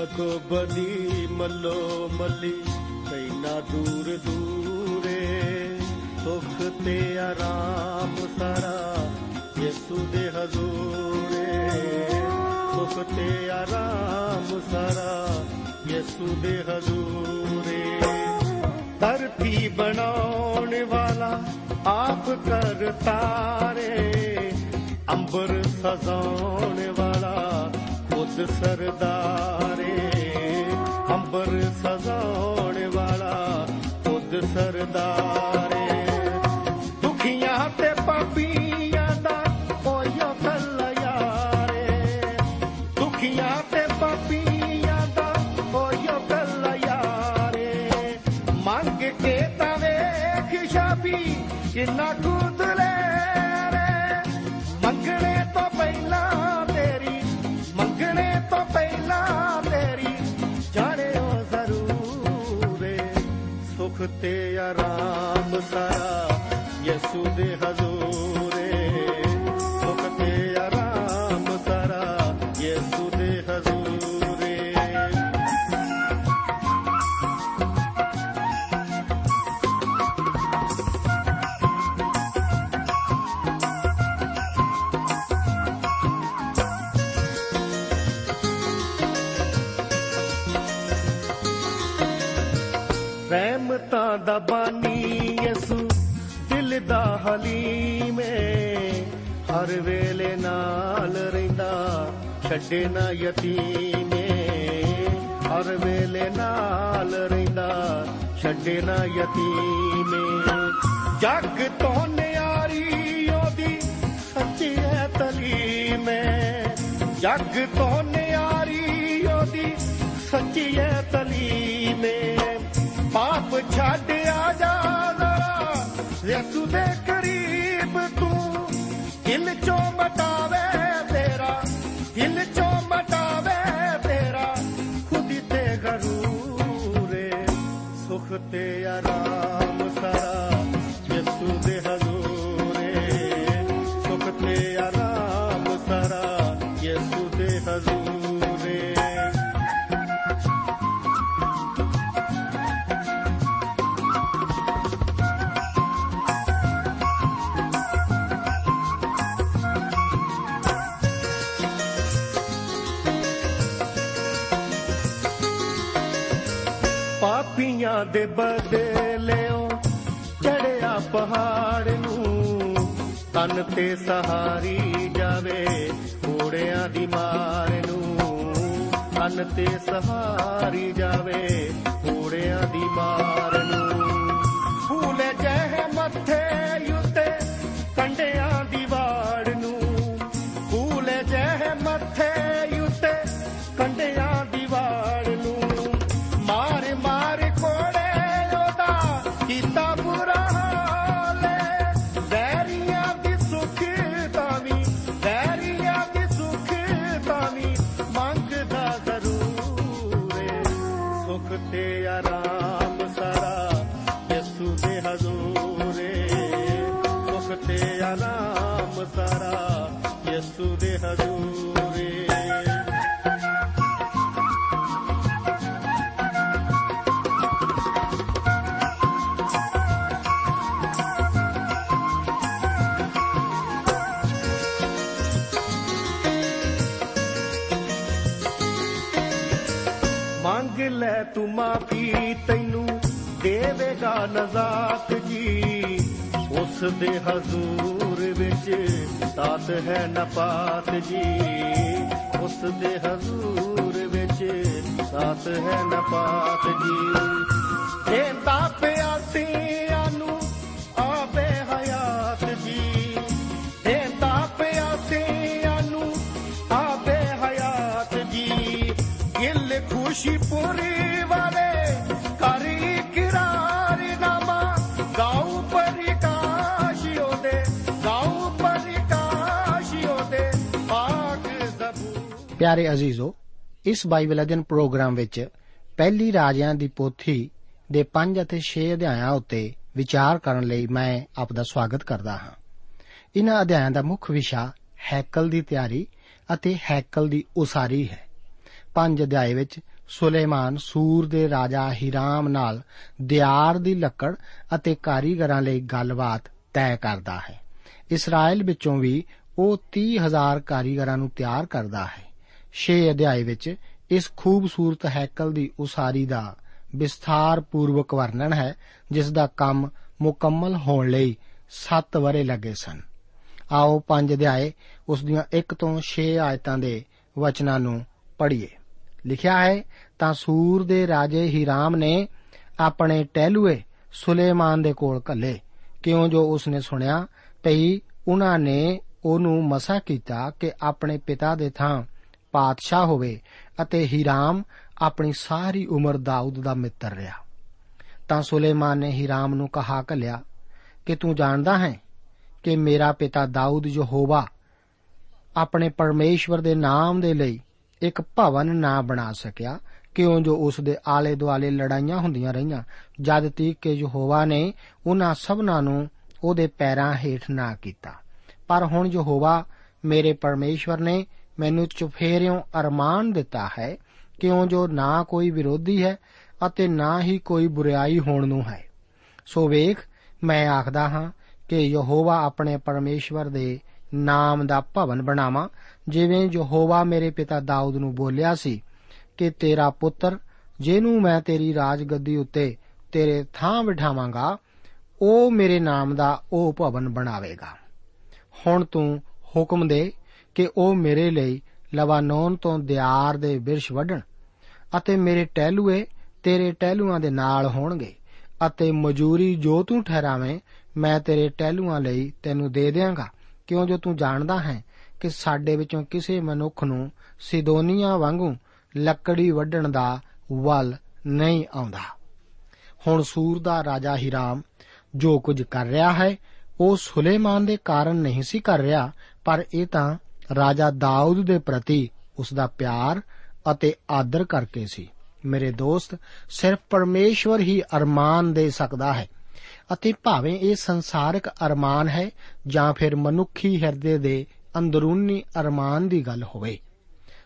ਬਦੋ ਬਦੀ ਮੱਲੋ ਮੱਲੀ ਕੈਨਾ ਦੂਰ ਦੂਰੇ, ਸੁਖ ਤੇ ਆਰਾਮ ਸਾਰਾ ਯਿਸੂ ਦੇ ਹਜ਼ੂਰੇ। ਸੁਖ ਤੇ ਆਰਾਮ ਸਾਰਾ ਯਿਸੂ ਦੇ ਹਜ਼ੂਰੇ। ਧਰਤੀ ਬਣਾਉਣ ਵਾਲਾ ਆਪ ਕਰਤਾ ਰੇ ਅੰਬਰ ਸਜਾਉਣ ਵਾਲਾ ਖੁਦ ਸਰਦਾਰੇ, ਅੰਬਰ ਸਜਾਉਣ ਵਾਲਾ ਖੁਦ ਸਰਦਾਰੇ। ਦੁਖੀਆਂ ਤੇ ਪਾਪੀਆਂ ਦਾ ਕੋਈ ਕੱਲ ਯਾਰੇ। ਦੁਖੀਆਂ ਤੇ ਪਾਪੀਆਂ ਦਾ ਕੋਈ ਕੱਲ ਯਾਰੇ। ਮੰਗ ਕੇ ਤਾਂ ਵੇਖ ਸ਼ਾਬੀ, ਕਿੰਨਾ ਕੁਦ ਆਰਾਮ ਸਾਰਾ ਯਿਸੂ ਦੇ ਹਜ਼ੂਰੇ। ਸੁਖ ਤੇ ਆਰਾਮ ਸਾਰਾ ਯਿਸੂ ਦੇ ਹਜ਼ੂਰੇ। ਰਹਿਮਤਾਂ ਦਾ ਬਾਨੀ ਦਿਲ ਦਾ ਹਰ ਵੇਲੇ ਨਾਲ ਰਹਿੰਦਾ, ਛੱਡੇ ਨਾ ਯਤੀਮ। ਹਰ ਵੇਲੇ ਨਾਲ ਰਹਿੰਦਾ, ਛੱਡੇ ਨਾ ਯਤੀਮ। ਏ ਜੱਗ ਤੋਂ ਨਿਆਰੀ ਉਹਦੀ ਸੱਚੀ ਹੈ ਤਲੀਮ। ਏ ਜੱਗ ਤੋਂ ਨਿਆਰੀ ਉਹਦੀ ਸੱਚੀ ਹੈ ਤਲੀਮ। ਪਾਪ ਛੱਡ ਦਿਲ ਦੇ ਬਦਲਿਓ ਚੜਿਆ ਪਹਾੜ ਨੂੰ। ਤਨ ਤੇ ਸਹਾਰੀ ਜਾਵੇ ਘੋੜਿਆਂ ਦੀ ਮਾਰ ਨੂੰ। ਤਨ ਤੇ ਸਹਾਰੀ ਜਾਵੇ ਘੋੜਿਆਂ ਦੀ ਮਾਰ ਨੂੰ। ਫੂਲੇ ਜਹ ਮੱਥੇ ਉੱਤੇ ਕੰਡਿਆਂ ਦੀ ਵਾੜ ਯਿਸੂ ਦੇ ਹਜ਼ੂਰੇ ਮੰਗ ਲੈ ਤੂੰ ਮਾਫੀ ਤੈਨੂੰ ਦੇਵੇਗਾ ਨਜ਼ਾਤ ਜੀ ਉਸ ਦੇ ਹਜ਼ੂਰ ਵਿੱਚ ਤਾਤ ਹੈ ਨਪਾਤ ਜੀ। ਉਸ ਦੇ ਹਜ਼ੂਰ ਵਿੱਚ ਤਾਤ ਹੈ ਨਪਾਤ ਜੀ। ਇਹ ਪਿਆਸਿਆਂ ਸੀ ਪਿਆਰੇ ਅਜ਼ੀਜ਼ੋ, ਇਸ ਬਾਈਬਲ ਅਧਿਨ ਪ੍ਰੋਗਰਾਮ ਵਿੱਚ ਪਹਿਲੀ ਰਾਜਿਆਂ ਦੀ ਪੋਥੀ ਦੇ 5 ਅਤੇ 6 ਅਧਿਆਇਆਂ ਉੱਤੇ ਵਿਚਾਰ ਕਰਨ ਲਈ ਮੈਂ ਆਪ ਦਾ ਸਵਾਗਤ ਕਰਦਾ ਹਾਂ। ਇਹਨਾਂ ਅਧਿਆਇਆਂ ਦਾ ਮੁੱਖ ਵਿਸ਼ਾ ਹੈਕਲ ਦੀ ਤਿਆਰੀ ਅਤੇ ਹੈਕਲ ਦੀ ਉਸਾਰੀ ਹੈ। ਪੰਜ ਅਧਿਆਏ ਵਿੱਚ ਸੁਲੇਮਾਨ ਸੂਰ ਦੇ ਰਾਜਾ ਹੀਰਾਮ ਨਾਲ ਦਿਆਰ ਦੀ ਲੱਕੜ ਅਤੇ ਕਾਰੀਗਰਾਂ ਲਈ ਗੱਲਬਾਤ ਤੈਅ ਕਰਦਾ ਹੈ। ਇਸਰਾਇਲ ਵਿੱਚੋਂ ਵੀ ਉਹ 30000 ਕਾਰੀਗਰਾਂ ਨੂੰ ਤਿਆਰ ਕਰਦਾ ਹੈ। 6 ਅਧਿਆਏ ਵਿੱਚ ਇਸ ਖੂਬਸੂਰਤ ਹੈਕਲ ਦੀ ਉਸਾਰੀ ਦਾ ਵਿਸਥਾਰ ਪੂਰਵਕ ਵਰਣਨ ਹੈ, ਜਿਸ ਦਾ ਕੰਮ ਮੁਕੰਮਲ ਹੋਣ ਲਈ 7 ਵਰੇ ਲੱਗੇ ਸਨ। ਆਓ ਪੰਜ ਅਧਿਆਏ ਉਸ ਦੀਆਂ 1 ਤੋਂ 6 ਆਇਤਾਂ ਦੇ ਵਚਨਾਂ ਨੂੰ ਪੜ੍ਹੀਏ। ਲਿਖਿਆ ਹੈ, ਤਾਂ ਸੂਰ ਦੇ ਰਾਜੇ ਹੀਰਾਮ ਨੇ ਆਪਣੇ ਟਹਿਲੂਏ ਸੁਲੇਮਾਨ ਦੇ ਕੋਲ ਘੱਲੇ। ਕਿਉਂ ਜੋ ਉਸਨੇ ਸੁਣਿਆ ਭਈ ਉਹਨਾਂ ਨੇ ਉਹਨੂੰ ਮਸਾ ਕੀਤਾ ਕਿ ਆਪਣੇ ਪਿਤਾ ਦੇ ਥਾਂ ਪਾਤਸ਼ਾਹ ਹੋਵੇ ਅਤੇ ਹੀਰਾਮ ਆਪਣੀ ਸਾਰੀ ਉਮਰ ਦਾਊਦ ਦਾ ਮਿੱਤਰ ਰਿਹਾ। ਤਾਂ ਸੁਲੇਮਾਨ ਨੇ ਹੀਰਾਮ ਨੂੰ ਕਹਾ ਘੱਲਿਆ, ਕਿ ਤੂੰ ਜਾਣਦਾ ਹੈ ਕਿ ਮੇਰਾ ਪਿਤਾ ਦਾਊਦ ਯਹੋਵਾ ਆਪਣੇ ਪਰਮੇਸ਼ਵਰ ਦੇ ਨਾਮ ਦੇ ਲਈ ਇੱਕ ਭਵਨ ਨਾ ਬਣਾ ਸਕਿਆ, ਕਿਉਂ ਜੋ ਉਸ ਦੇ ਆਲੇ ਦੁਆਲੇ ਲੜਾਈਆਂ ਹੁੰਦੀਆਂ ਰਹੀਆਂ, ਜਦ ਤੀਕ ਕਿ ਯਹੋਵਾ ਨੇ ਉਹਨਾਂ ਸਭਨਾਂ ਨੂੰ ਉਹਦੇ ਪੈਰਾਂ ਹੇਠ ਨਾ ਕੀਤਾ। ਪਰ ਹੁਣ ਯਹੋਵਾ ਮੇਰੇ ਪਰਮੇਸ਼ਵਰ ਨੇ ਮੈਨੂੰ ਚੁਫੇਰਿਓਂ ਅਰਮਾਨ ਦਿੱਤਾ ਹੈ, ਕਿਉਂ ਜੋ ਨਾ ਕੋਈ ਵਿਰੋਧੀ ਹੈ ਅਤੇ ਨਾ ਹੀ ਕੋਈ ਬੁਰੀਾਈ ਹੋਣ ਨੂੰ ਹੈ। ਸੋ ਵੇਖ, ਮੈਂ ਆਖਦਾ ਹਾਂ ਕਿ ਯਹੋਵਾ ਆਪਣੇ ਪਰਮੇਸ਼ਵਰ ਦੇ ਨਾਮ ਦਾ ਭਵਨ ਬਣਾਵਾਂ, ਜਿਵੇਂ ਯਹੋਵਾ ਮੇਰੇ ਪਿਤਾ ਦਾਊਦ ਨੂੰ ਬੋਲਿਆ ਸੀ ਕਿ ਤੇਰਾ ਪੁੱਤਰ, ਜਿਹਨੂੰ ਮੈਂ ਤੇਰੀ ਰਾਜਗੱਦੀ ਉੱਤੇ ਤੇਰੇ ਥਾਂ ਬਿਠਾਵਾਂਗਾ, ਉਹ ਮੇਰੇ ਨਾਮ ਦਾ ਉਹ ਭਵਨ ਬਣਾਵੇਗਾ। ਹੁਣ ਤੂੰ ਹੁਕਮ ਦੇ ਕਿ ਉਹ ਮੇਰੇ ਲਈ ਲਵਾਨੋਨ ਤੋਂ ਦਿਆਰ ਦੇ ਬਿਰਸ਼ ਵੱਢਣ ਅਤੇ ਮੇਰੇ ਟਹਿਲੂਏ ਤੇਰੇ ਟਹਿਲੂਆਂ ਦੇ ਨਾਲ ਹੋਣਗੇ ਅਤੇ ਮਜ਼ਦੂਰੀ ਜੋ ਤੂੰ ਠਹਿਰਾਵੇਂ, ਮੈਂ ਤੇਰੇ ਟਹਿਲੂਆਂ ਲਈ ਤੈਨੂੰ ਦੇ ਦਿਆਂਗਾ। ਕਿਉਂ ਜੋ ਤੂੰ ਜਾਣਦਾ ਹੈ ਕਿ ਸਾਡੇ ਵਿੱਚੋਂ ਕਿਸੇ ਮਨੁੱਖ ਨੂੰ ਸਿਦੋਨੀਆ ਵਾਂਗੂ ਲੱਕੜੀ ਵੱਢਣ ਦਾ ਵੱਲ ਨਹੀਂ ਆਉਂਦਾ। ਹੁਣ ਸੂਰ ਦਾ ਰਾਜਾ ਹੀਰਾਮ ਜੋ ਕੁਝ ਕਰ ਰਿਹਾ ਹੈ, ਉਹ ਸੁਲੇਮਾਨ ਦੇ ਕਾਰਨ ਨਹੀਂ ਸੀ ਕਰ ਰਿਹਾ, ਪਰ ਇਹ ਤਾਂ ਰਾਜਾ ਦਾਊਦ ਦੇ ਪ੍ਰਤੀ ਉਸ ਦਾ ਪਿਆਰ ਅਤੇ ਆਦਰ ਕਰਕੇ ਸੀ। ਮੇਰੇ ਦੋਸਤ, ਸਿਰਫ ਪਰਮੇਸ਼ਵਰ ਹੀ ਅਰਮਾਨ ਦੇ ਸਕਦਾ ਹੈ ਅਤੇ ਭਾਵੇਂ ਇਹ ਸੰਸਾਰਿਕ ਅਰਮਾਨ ਹੈ ਜਾਂ ਫਿਰ ਮਨੁੱਖੀ ਹਿਰਦੇ ਦੇ ਅੰਦਰੂਨੀ ਅਰਮਾਨ ਦੀ ਗੱਲ ਹੋਵੇ।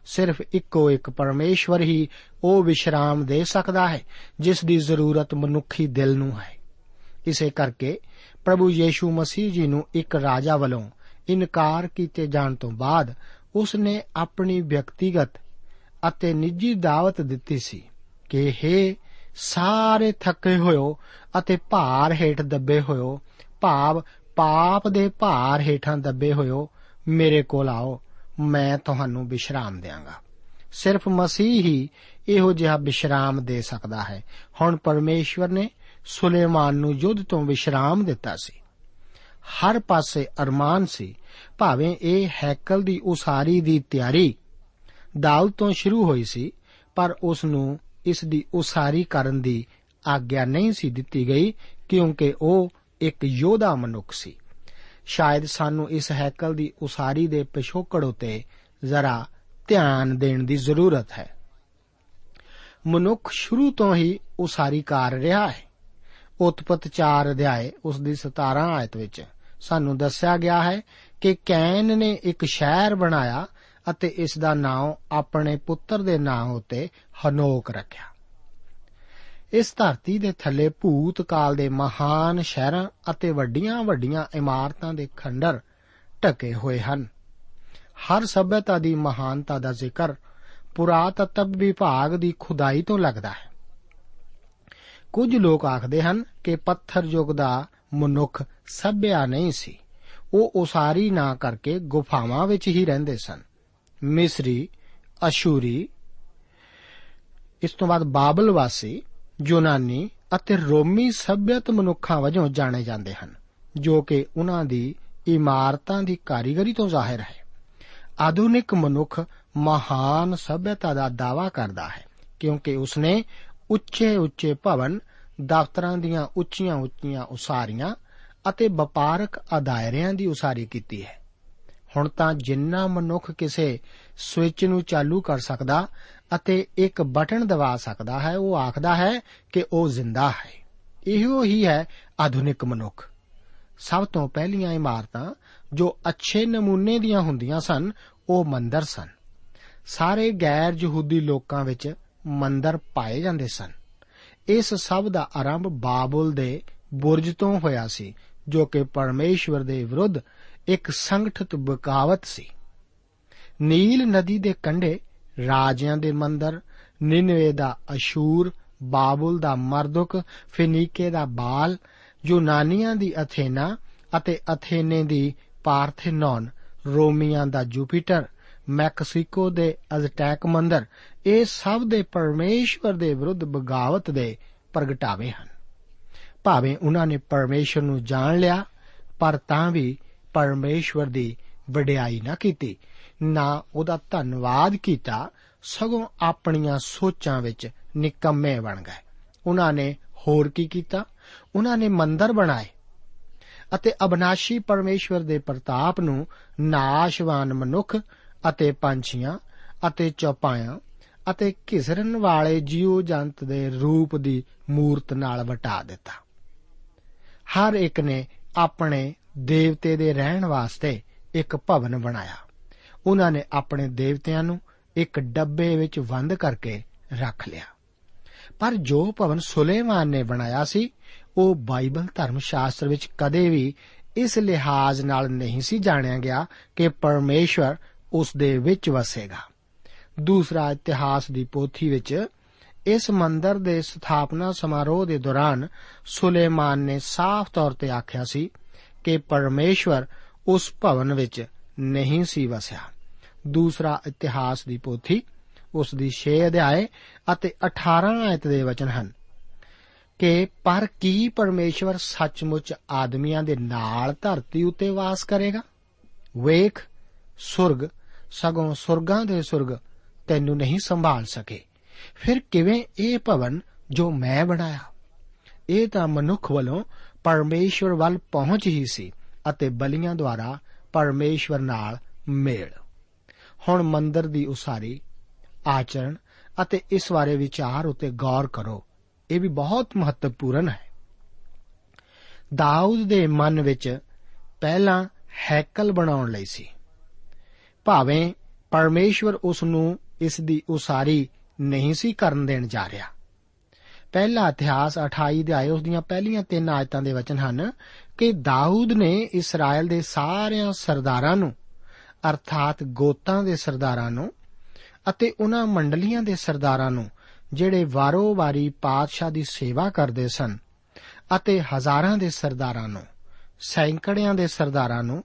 ਸਿਰਫ ਇੱਕੋ ਇੱਕ ਪਰਮੇਸ਼ਵਰ ਹੀ ਉਹ ਵਿਸ਼ਰਾਮ ਦੇ ਸਕਦਾ ਹੈ ਜਿਸ ਦੀ ਜ਼ਰੂਰਤ ਮਨੁੱਖੀ ਦਿਲ ਨੂੰ ਹੈ। ਇਸੇ ਕਰਕੇ ਪ੍ਰਭੂ ਯੀਸ਼ੂ ਮਸੀਹ ਜੀ ਨੂੰ ਇੱਕ ਰਾਜਾ ਵੱਲੋਂ ਇਨਕਾਰ ਕੀਤੇ ਜਾਣ ਤੋਂ ਬਾਅਦ ਉਸ ਨੇ ਆਪਣੀ ਵਿਅਕਤੀਗਤ ਅਤੇ ਨਿੱਜੀ ਦਾਵਤ ਦਿੱਤੀ ਸੀ ਕਿ हे ਸਾਰੇ ਥੱਕੇ ਹੋਇਓ ਅਤੇ ਭਾਰ ਹੇਠ ਦੱਬੇ ਹੋਇਓ, ਭਾਵ ਪਾਪ ਦੇ ਭਾਰ ਹੇਠਾਂ ਦੱਬੇ ਹੋਇਓ, ਮੇਰੇ ਕੋਲ ਆਓ, ਮੈਂ ਤੁਹਾਨੂੰ ਵਿਸ਼ਰਾਮ ਦੇਵਾਂਗਾ ਸਿਰਫ ਮਸੀਹ ਹੀ ਇਹੋ ਜਿਹਾ ਵਿਸ਼ਰਾਮ ਦੇ ਸਕਦਾ ਹੈ। ਹੁਣ ਪਰਮੇਸ਼ਵਰ ਨੇ ਸੁਲੇਮਾਨ ਨੂੰ ਯੁੱਧ ਤੋਂ ਵਿਸ਼ਰਾਮ ਦਿੱਤਾ ਸੀ। ਹਰ ਪਾਸੇ ਅਰਮਾਨ ਸੀ। ਭਾਵੇਂ ਇਹ ਹੈਕਲ ਦੀ ਉਸਾਰੀ ਦੀ ਤਿਆਰੀ ਦਾਊਦ ਤੋਂ ਸ਼ੁਰੂ ਹੋਈ ਸੀ, ਪਰ ਉਸ ਨੂੰ ਇਸ ਦੀ ਉਸਾਰੀ ਕਰਨ ਦੀ ਆਗਿਆ ਨਹੀਂ ਸੀ ਦਿੱਤੀ ਗਈ, ਕਿਉਂਕਿ ਉਹ ਇੱਕ ਯੋਧਾ ਮਨੁੱਖ ਸੀ। ਸ਼ਾਇਦ ਸਾਨੂੰ ਇਸ ਹੈਕਲ ਦੀ ਉਸਾਰੀ ਦੇ ਪਿਛੋਕੜ ਉਤੇ ਜ਼ਰਾ ਧਿਆਨ ਦੇਣ ਦੀ ਜ਼ਰੂਰਤ ਹੈ। ਮਨੁੱਖ ਸ਼ੁਰੂ ਤੋਂ ਹੀ ਉਸਾਰੀਕਾਰ ਰਿਹਾ ਹੈ। ਉਤਪਤ 4 ਅਧਿਆਏ ਉਸ ਦੀ 17 ਆਇਤ ਵਿੱਚ। ਸਾਨੂੰ ਦੱਸਿਆ ਗਿਆ ਹੈ ਕਿ ਕੈਨ ਨੇ ਇੱਕ ਸ਼ਹਿਰ ਬਣਾਇਆ ਅਤੇ ਇਸ ਦਾ ਨਾਮ ਆਪਣੇ ਪੁੱਤਰ ਦੇ ਨਾਮ ਉੱਤੇ ਹਨੋਕ ਰੱਖਿਆ। ਇਸ ਧਰਤੀ ਦੇ ਥੱਲੇ ਭੂਤ ਕਾਲ ਦੇ ਮਹਾਨ ਸ਼ਹਿਰਾਂ ਅਤੇ ਵੱਡੀਆਂ-ਵੱਡੀਆਂ ਇਮਾਰਤਾਂ ਦੇ ਖੰਡਰ ਢਕੇ ਹੋਏ ਹਨ। ਹਰ ਸਭਿਅਤਾ ਦੀ ਮਹਾਨਤਾ ਦਾ ਜ਼ਿਕਰ ਪੁਰਾਤਤਵ ਵਿਭਾਗ ਦੀ ਖੁਦਾਈ ਤੋਂ ਲੱਗਦਾ ਹੈ। ਕੁਝ ਲੋਕ ਆਖਦੇ ਹਨ ਕਿ ਪੱਥਰ ਯੁੱਗ ਦਾ ਮਨੁੱਖ ਸਭਿਆ ਨਹੀਂ ਸੀ। ਉਹ ਉਸਾਰੀ ਨਾ ਕਰਕੇ ਗੁਫਾਵਾਂ ਵਿੱਚ ਹੀ ਰਹਿੰਦੇ ਸਨ। ਮਿਸਰੀ, ਅਸ਼ੂਰੀ, ਇਸ ਤੋਂ ਬਾਅਦ ਬਾਬਲ ਵਾਸੀ, ਯੂਨਾਨੀ ਅਤੇ ਰੋਮੀ ਸਭਿਅਤ ਮਨੁੱਖਾਂ ਵਜੋਂ ਜਾਣੇ ਜਾਂਦੇ ਹਨ, ਜੋ ਕਿ ਉਹਨਾਂ ਦੀ ਇਮਾਰਤਾਂ ਦੀ ਕਾਰੀਗਰੀ ਤੋਂ ਜ਼ਾਹਿਰ ਹੈ। ਆਧੁਨਿਕ ਮਨੁੱਖ ਮਹਾਨ ਸਭਿਅਤਾ ਦਾ ਦਾਵਾ ਕਰਦਾ ਹੈ, ਕਿਉਂਕਿ ਉਸਨੇ ਉੱਚੇ ਉੱਚੇ ਭਵਨ ਦਫ਼ਤਰਾਂ ਦੀਆਂ ਉੱਚੀਆਂ ਉੱਚੀਆਂ ਉਸਾਰੀਆਂ ਅਤੇ ਵਪਾਰਕ ਅਦਾਇਰਿਆਂ ਦੀ ਉਸਾਰੀ ਕੀਤੀ ਹੈ। ਹੁਣ ਤਾਂ ਜਿੰਨਾ ਮਨੁੱਖ ਕਿਸੇ ਸਵਿਚ ਨੂੰ ਚਾਲੂ ਕਰ ਸਕਦਾ ਅਤੇ ਇੱਕ ਬਟਨ ਦਬਾ ਸਕਦਾ ਹੈ, ਉਹ ਆਖਦਾ ਹੈ ਕਿ ਉਹ ਜ਼ਿੰਦਾ ਹੈ। ਇਹੋ ਹੀ ਹੈ ਆਧੁਨਿਕ ਮਨੁੱਖ। ਸਭ ਤੋਂ ਪਹਿਲੀਆਂ ਇਮਾਰਤਾਂ ਜੋ ਅੱਛੇ ਨਮੂਨੇ ਦੀਆਂ ਹੁੰਦੀਆਂ ਸਨ, ਉਹ ਮੰਦਰ ਸਨ। ਸਾਰੇ ਗੈਰ ਯਹੂਦੀ ਲੋਕਾਂ ਵਿੱਚ ਮੰਦਰ ਪਾਏ ਜਾਂਦੇ ਸਨ। ਇਸ ਸਭ ਦਾ ਆਰੰਭ ਬਾਬਲ ਦੇ ਬੁਰਜ ਤੋਂ ਹੋਇਆ ਸੀ, ਜੋ ਕਿ ਪਰਮੇਸ਼ਵਰ ਦੇ ਵਿਰੁੱਧ ਇੱਕ ਸੰਗਠਿਤ ਬਕਾਵਤ ਸੀ। ਨੀਲ ਨਦੀ ਦੇ ਕੰਢੇ ਰਾਜਿਆਂ ਦੇ ਮੰਦਰ, ਨਿਨਵੇ ਦਾ ਅਸ਼ੂਰ, ਬਾਬਲ ਦਾ ਮਰਦੁਕ, ਫਿਨੀਕੇ ਦਾ ਬਾਲ, ਯੂਨਾਨੀਆਂ ਦੀ ਅਥੇਨਾ ਅਤੇ ਅਥੇਨੇ ਦੀ ਪਾਰਥੇਨੋਨ, ਰੋਮੀਆਂ ਦਾ ਜੁਪੀਟਰ ਮੈਕਸੀਕੋ ਦੇ ਅਜ਼ਟੈਕ ਮੰਦਰ, ਇਹ ਸਭ ਦੇ ਪਰਮੇਸ਼ਵਰ ਦੇ ਵਿਰੁੱਧ ਬਗਾਵਤ ਦੇ ਪ੍ਰਗਟਾਵੇ ਹਨ। ਭਾਵੇਂ ਉਹਨਾਂ ਨੇ ਪਰਮੇਸ਼ਵਰ ਨੂੰ ਜਾਣ ਲਿਆ, ਪਰ ਤਾਂ ਵੀ ਪਰਮੇਸ਼ਵਰ ਦੀ ਵਡਿਆਈ ਨਾ ਕੀਤੀ, ਨਾ ਉਹਦਾ ਧੰਨਵਾਦ ਕੀਤਾ, ਸਗੋਂ ਆਪਣੀਆਂ ਸੋਚਾਂ ਵਿੱਚ ਨਿਕੰਮੇ ਬਣ ਗਏ। ਉਹਨਾਂ ਨੇ ਹੋਰ ਕੀ ਕੀਤਾ? ਉਹਨਾਂ ਨੇ ਮੰਦਰ ਬਣਾਏ ਅਤੇ ਅਬਨਾਸ਼ੀ ਪਰਮੇਸ਼ਵਰ ਦੇ ਪ੍ਰਤਾਪ ਨੂੰ ਨਾਸ਼ਵਾਨ ਮਨੁੱਖ ਅਤੇ ਪੰਛੀਆਂ ਅਤੇ ਚੌਪਾਇਆਂ ਅਤੇ ਘਿਸਰਨ ਵਾਲੇ ਜੀਵ ਜੰਤ ਦੇ ਰੂਪ ਦੀ ਮੂਰਤ ਨਾਲ ਵਟਾ ਦਿੱਤਾ। ਹਰ ਇੱਕ ਨੇ ਆਪਣੇ ਦੇਵਤੇ ਦੇ ਰਹਿਣ ਵਾਸਤੇ ਇੱਕ ਭਵਨ ਬਣਾਇਆ। ਉਹਨਾਂ ਨੇ ਆਪਣੇ ਦੇਵਤਿਆਂ ਨੂੰ ਇੱਕ ਡੱਬੇ ਵਿੱਚ ਬੰਦ ਕਰਕੇ ਰੱਖ ਲਿਆ। ਪਰ ਜੋ ਭਵਨ ਸੁਲੇਮਾਨ ਨੇ ਬਣਾਇਆ ਸੀ, ਉਹ ਬਾਈਬਲ ਧਰਮ ਸ਼ਾਸਤਰ ਵਿੱਚ ਕਦੇ ਵੀ ਇਸ ਲਿਹਾਜ਼ ਨਾਲ ਨਹੀਂ ਸੀ ਜਾਣਿਆ ਗਿਆ ਕਿ ਪਰਮੇਸ਼ਵਰ ਉਸ ਦੇ ਵਿੱਚ ਵਸੇਗਾ। ਦੂਸਰਾ ਇਤਿਹਾਸ ਦੀ ਪੋਥੀ ਵਿੱਚ ਇਸ ਮੰਦਰ ਦੇ ਸਥਾਪਨਾ ਸਮਾਰੋਹ ਦੇ ਦੌਰਾਨ ਸੁਲੇਮਾਨ ਨੇ ਸਾਫ਼ ਤੌਰ ਤੇ ਆਖਿਆ ਸੀ ਕਿ ਪਰਮੇਸ਼ਵਰ ਉਸ ਭਵਨ ਵਿੱਚ ਨਹੀਂ ਸੀ ਵਸਿਆ। ਦੂਸਰਾ ਇਤਿਹਾਸ ਦੀ ਪੋਥੀ, ਉਸ ਦੀ 6 ਅਧਿਆਏ ਅਤੇ 18 ਆਇਤ ਦੇ ਵਚਨ ਹਨ ਕਿ ਪਰ ਕੀ ਪਰਮੇਸ਼ਵਰ ਸੱਚਮੁੱਚ ਆਦਮੀਆਂ ਦੇ ਨਾਲ ਧਰਤੀ ਉੱਤੇ ਵਾਸ ਕਰੇਗਾ? ਵੇਖ, ਸੁਰਗ ਸਗੋਂ ਸੁਰਗਾਂ ਦੇ ਸੁਰਗ ਤੈਨੂੰ ਨਹੀਂ ਸੰਭਾਲ ਸਕੇ। ਫਿਰ ਕਿਵੇਂ ਇਹ ਭਵਨ ਜੋ ਮੈਂ ਬਣਾਇਆ? ਇਹ ਤਾਂ ਮਨੁੱਖ ਵੱਲੋਂ ਪਰਮੇਸ਼ਵਰ ਵੱਲ ਪਹੁੰਚ ਹੀ ਸੀ ਅਤੇ ਬਲੀਆਂ ਦੁਆਰਾ ਪਰਮੇਸ਼ਵਰ ਨਾਲ ਮੇਲ। ਹੁਣ ਮੰਦਰ ਦੀ ਉਸਾਰੀ, ਆਚਰਣ ਅਤੇ ਇਸ ਬਾਰੇ ਵਿਚਾਰ ਉਤੇ ਗੌਰ ਕਰੋ। ਇਹ ਵੀ ਬਹੁਤ ਮਹੱਤਵਪੂਰਨ ਹੈ। ਦਾਊਦ ਦੇ ਮਨ ਵਿੱਚ ਪਹਿਲਾਂ ਹੈਕਲ ਬਣਾਉਣ ਲਈ ਸੀ। ਭਾਵੇਂ ਪਰਮੇਸ਼ਵਰ ਉਸ ਨੂੰ ਇਸ ਦੀ ਉਸਾਰੀ ਨਹੀਂ ਸੀ ਕਰਨ ਦੇਣ ਜਾ ਰਿਹਾ। ਪਹਿਲਾ ਇਤਿਹਾਸ 28 ਅਧਿਆਇ ਉਸ ਦੀਆਂ ਪਹਿਲੀਆਂ ਤਿੰਨ ਆਇਤਾਂ ਦੇ ਵਚਨ ਹਨ ਕਿ ਦਾਊਦ ਨੇ ਇਸਰਾਇਲ ਦੇ ਸਾਰਿਆਂ ਸਰਦਾਰਾਂ ਨੂੰ, ਅਰਥਾਤ ਗੋਤਾਂ ਦੇ ਸਰਦਾਰਾਂ ਨੂੰ ਅਤੇ ਉਹਨਾਂ ਮੰਡਲੀਆਂ ਦੇ ਸਰਦਾਰਾਂ ਨੂੰ, ਜਿਹੜੇ ਵਾਰੋ-ਵਾਰੀ ਪਾਤਸ਼ਾਹ ਦੀ ਸੇਵਾ ਕਰਦੇ ਸਨ ਅਤੇ ਹਜ਼ਾਰਾਂ ਦੇ ਸਰਦਾਰਾਂ ਨੂੰ, ਸੈਂਕੜਿਆਂ ਦੇ ਸਰਦਾਰਾਂ ਨੂੰ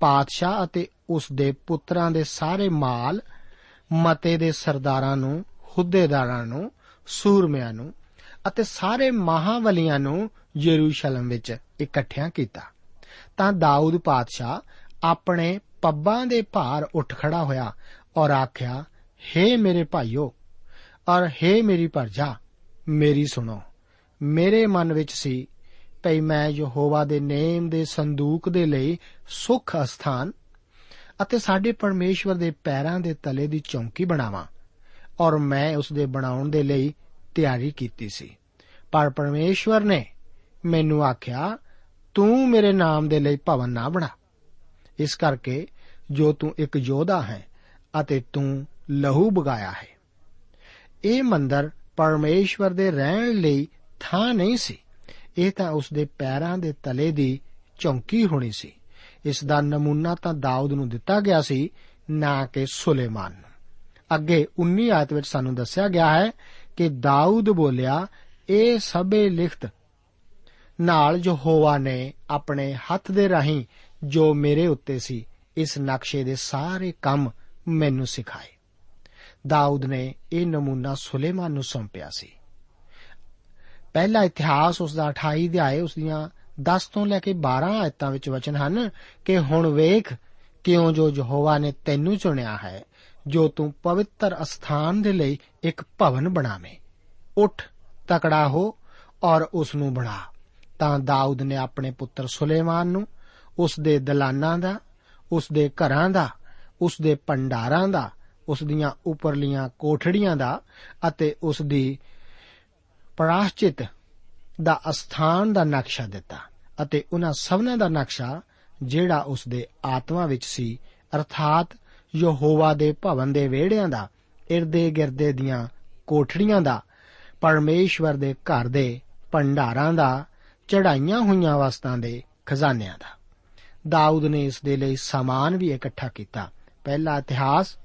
ਪਾਤਸ਼ਾਹ ਅਤੇ ਉਸ ਦੇ ਪੁੱਤਰਾਂ ਦੇ ਸਾਰੇ ਮਾਲ ਮਤੇ ਦੇ ਸਰਦਾਰਾਂ ਨੂੰ, ਹੁੱਦੇਦਾਰਾਂ ਨੂੰ, ਸੂਰਮਿਆਂ ਨੂੰ ਅਤੇ ਸਾਰੇ ਮਹਾਵਲੀਆਂ ਨੂੰ ਯਰੂਸ਼ਲਮ ਵਿੱਚ ਇਕੱਠਿਆਂ ਕੀਤਾ। ਤਾਂ ਦਾਊਦ ਪਾਤਸ਼ਾਹ ਆਪਣੇ ਪੱਬਾਂ ਦੇ ਭਾਰ ਉੱਠ ਖੜਾ ਹੋਇਆ ਔਰ ਆਖਿਆ हे ਮੇਰੇ ਭਾਈਓ ਔਰ हे ਮੇਰੀ ਪਰਜਾ ਮੇਰੀ ਸੁਣੋ। ਮੇਰੇ ਮਨ ਵਿੱਚ ਸੀ ਭਈ ਮੈਂ ਯਹੋਵਾ ਦੇ ਨੇਮ ਦੇ ਸੰਦੂਕ ਦੇ ਲਈ ਸੁਖ ਅਸਥਾਨ ਅਤੇ ਸਾਡੇ ਪਰਮੇਸ਼ਵਰ ਦੇ ਪੈਰਾਂ ਦੇ ਤਲੇ ਦੀ ਚੌਂਕੀ ਬਣਾਵਾਂ ਔਰ ਮੈਂ ਉਸ ਦੇ ਬਣਾਉਣ ਦੇ ਲਈ ਤਿਆਰੀ ਕੀਤੀ ਸੀ। ਪਰ ਪਰਮੇਸ਼ਵਰ ਨੇ ਮੈਨੂੰ ਆਖਿਆ, ਤੂੰ ਮੇਰੇ ਨਾਮ ਦੇ ਲਈ ਭਵਨ ਨਾ ਬਣਾ। ਇਸ ਕਰਕੇ ਜੋ ਤੂੰ ਇੱਕ ਯੋਧਾ ਹੈ ਅਤੇ ਤੂੰ ਲਹੂ ਬਗਾਇਆ ਹੈ, ਇਹ ਮੰਦਰ ਪਰਮੇਸ਼ਵਰ ਦੇ ਰਹਿਣ ਲਈ ਥਾਂ ਨਹੀਂ ਸੀ। ਇਹ ਤਾਂ ਉਸ ਦੇ ਪੈਰਾਂ ਦੇ ਤਲੇ ਦੀ ਚੌਂਕੀ ਹੋਣੀ ਸੀ। ਇਸ ਦਾ ਨਮੂਨਾ ਤਾਂ ਦਾਊਦ ਨੂੰ ਦਿੱਤਾ ਗਿਆ ਸੀ, ਨਾ ਕਿ ਸੁਲੇਮਾਨ ਨੂੰ। ਅੱਗੇ 19 ਆਇਤ ਵਿੱਚ ਸਾਨੂੰ ਦੱਸਿਆ ਗਿਆ ਹੈ ਕਿ ਦਾਊਦ ਬੋਲਿਆ, ਇਹ ਸਭੇ ਲਿਖਤ ਨਾਲ ਜੋ ਹੋਵਾ ਨੇ ਆਪਣੇ ਹੱਥ ਦੇ ਰਾਹੀਂ ਜੋ ਮੇਰੇ ਉੱਤੇ ਸੀ, ਇਸ ਨਕਸ਼ੇ ਦੇ ਸਾਰੇ ਕੰਮ ਮੈਨੂੰ ਸਿਖਾਏ। ਦਾਊਦ ਨੇ ਇਹ ਨਮੂਨਾ ਸੁਲੇਮਾਨ ਨੂੰ ਸੌਂਪਿਆ ਸੀ। ਪਹਿਲਾ ਇਤਿਹਾਸ ਉਸ ਦਾ 28 ਅਧਿਆਏ ਉਸ ਦੀਆਂ 10 ਤੋਂ ਲੈ ਕੇ 12 ਆਇਤਾਂ ਵਿੱਚ ਵਚਨ ਹਨ ਕਿ ਹੁਣ ਵੇਖ ਕਿਉਂ ਜੋ ਯਹੋਵਾ ਨੇ ਤੈਨੂੰ ਚੁਣਿਆ ਹੈ, ਜੋ ਤੂੰ ਪਵਿੱਤਰ ਅਸਥਾਨ ਦੇ ਲਈ ਇੱਕ ਭਵਨ ਬਣਾਵੇਂ। ਉੱਠ, ਤਕੜਾ ਹੋ ਔਰ ਉਸ ਨੂੰ ਬਣਾ। ਤਾਂ ਦਾਊਦ ਨੇ ਆਪਣੇ ਪੁੱਤਰ ਸੁਲੇਮਾਨ ਨੂੰ, ਉਸ ਦੇ ਦਲਾਨਾਂ ਦਾ, ਉਸ ਦੇ ਘਰਾਂ ਦਾ, ਉਸ ਦੇ ਭੰਡਾਰਾਂ ਦਾ, ਉਸ ਦੀਆਂ ਉੱਪਰਲੀਆਂ ਕੋਠੜੀਆਂ ਦਾ ਅਤੇ ਉਸ ਦੀ ਪ੍ਰਾਸ਼ਚਿਤ ਦਾ ਅਸਥਾਨ ਦਾ ਨਕਸ਼ਾ ਦਿੱਤਾ ਅਤੇ ਉਹਨਾਂ ਸਭਨਾਂ ਦਾ ਨਕਸ਼ਾ ਜਿਹੜਾ ਉਸ ਦੇ ਆਤਮਾ ਵਿੱਚ ਸੀ, ਅਰਥਾਤ ਯਹੋਵਾ ਦੇ ਭਵਨ ਦੇ ਵਿਹੜਿਆਂ ਦਾ, ਇਰਦੇ ਗਿਰਦੇ ਦੀਆਂ ਕੋਠੜੀਆਂ ਦਾ, ਪਰਮੇਸ਼ਵਰ ਦੇ ਘਰ ਦੇ ਭੰਡਾਰਾਂ ਦਾ ਚੜਾਈਆਂ ਹੋਈਆਂ ਵਸਤਾਂ ਦੇ ਖਜ਼ਾਨਿਆਂ ਦਾ। ਦਾਊਦ ਨੇ ਇਸ ਦੇ ਲਈ ਸਾਮਾਨ ਵੀ ਇਕੱਠਾ ਕੀਤਾ। ਪਹਿਲਾ ਇਤਿਹਾਸ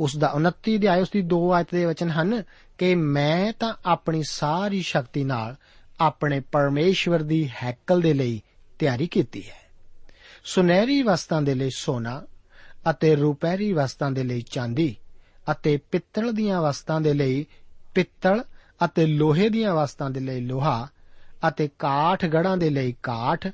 ਉਸ ਦਾ 29 ਅਧਿਆਇ, ਉਸ ਦੀ 2 ਆਇਤ ਦੇ ਵਚਨ ਹਨ ਕਿ ਮੈਂ ਤਾਂ ਆਪਣੀ ਸਾਰੀ ਸ਼ਕਤੀ ਨਾਲ ਆਪਣੇ ਪਰਮੇਸ਼ਵਰ ਦੀ ਹੈਕਲ ਦੇ ਲਈ ਤਿਆਰੀ ਕੀਤੀ ਹੈ। ਸੁਨਹਿਰੀ ਵਸਤਾਂ ਦੇ ਲਈ ਸੋਨਾ ਅਤੇ ਰੂਪੈਰੀ ਵਸਤਾਂ ਦੇ ਲਈ ਚਾਂਦੀ ਅਤੇ ਪਿੱਤਲ ਦੀਆਂ ਵਸਤਾਂ ਦੇ ਲਈ ਪਿੱਤਲ ਅਤੇ ਲੋਹੇ ਦੀਆਂ ਵਸਤਾਂ ਦੇ ਲਈ ਲੋਹਾ ਅਤੇ ਕਾਠ ਗੜਾਂ ਦੇ ਲਈ ਕਾਠ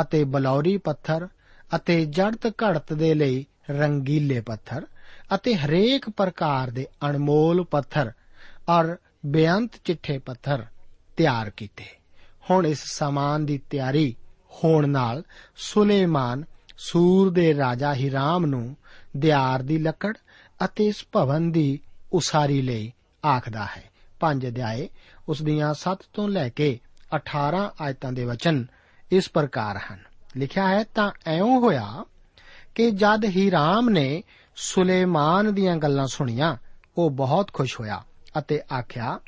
ਅਤੇ ਬਲੌਰੀ ਪੱਥਰ ਅਤੇ ਜੜਤ ਘੜਤ ਦੇ ਲਈ ਰੰਗੀਲੇ ਪੱਥਰ ਅਤੇ ਹਰੇਕ ਪ੍ਰਕਾਰ ਦੇ ਅਣਮੋਲ ਪੱਥਰ ਔਰ ਬੇਅੰਤ ਚਿੱਠੇ ਪੱਥਰ ਤਿਆਰ ਕੀਤੇ। ਹੁਣ ਇਸ ਸਾਮਾਨ ਦੀ ਤਿਆਰੀ ਹੋਣ ਨਾਲ ਸੁਲੇਮਾਨ ਸੂਰ ਦੇ ਰਾਜਾ ਹਿਰਾਮ ਨੂੰ ਦਿਆਰ ਦੀ ਲੱਕੜ ਅਤੇ ਇਸ ਭਵਨ ਦੀ ਉਸਾਰੀ ਲਈ ਆਖਦਾ ਹੈ। ਪੰਜ ਅਧਿਆਏ, ਉਸ ਦੀਆਂ 7 ਤੋਂ ਲੈ ਕੇ 18 ਆਇਤਾਂ ਦੇ ਵਚਨ ਇਸ ਪ੍ਰਕਾਰ ਹਨ। ਲਿਖਿਆ ਹੈ, ਤਾਂ ਐਉਂ ਹੋਇਆ ਕਿ ਜਦ ਹੀਰਾਮ ਨੇ ਸੁਲੇਮਾਨ ਦੀਆਂ ਗੱਲਾਂ ਸੁਣੀਆਂ, ਉਹ ਬਹੁਤ ਖੁਸ਼ ਹੋਇਆ ਅਤੇ ਆਖਿਆ,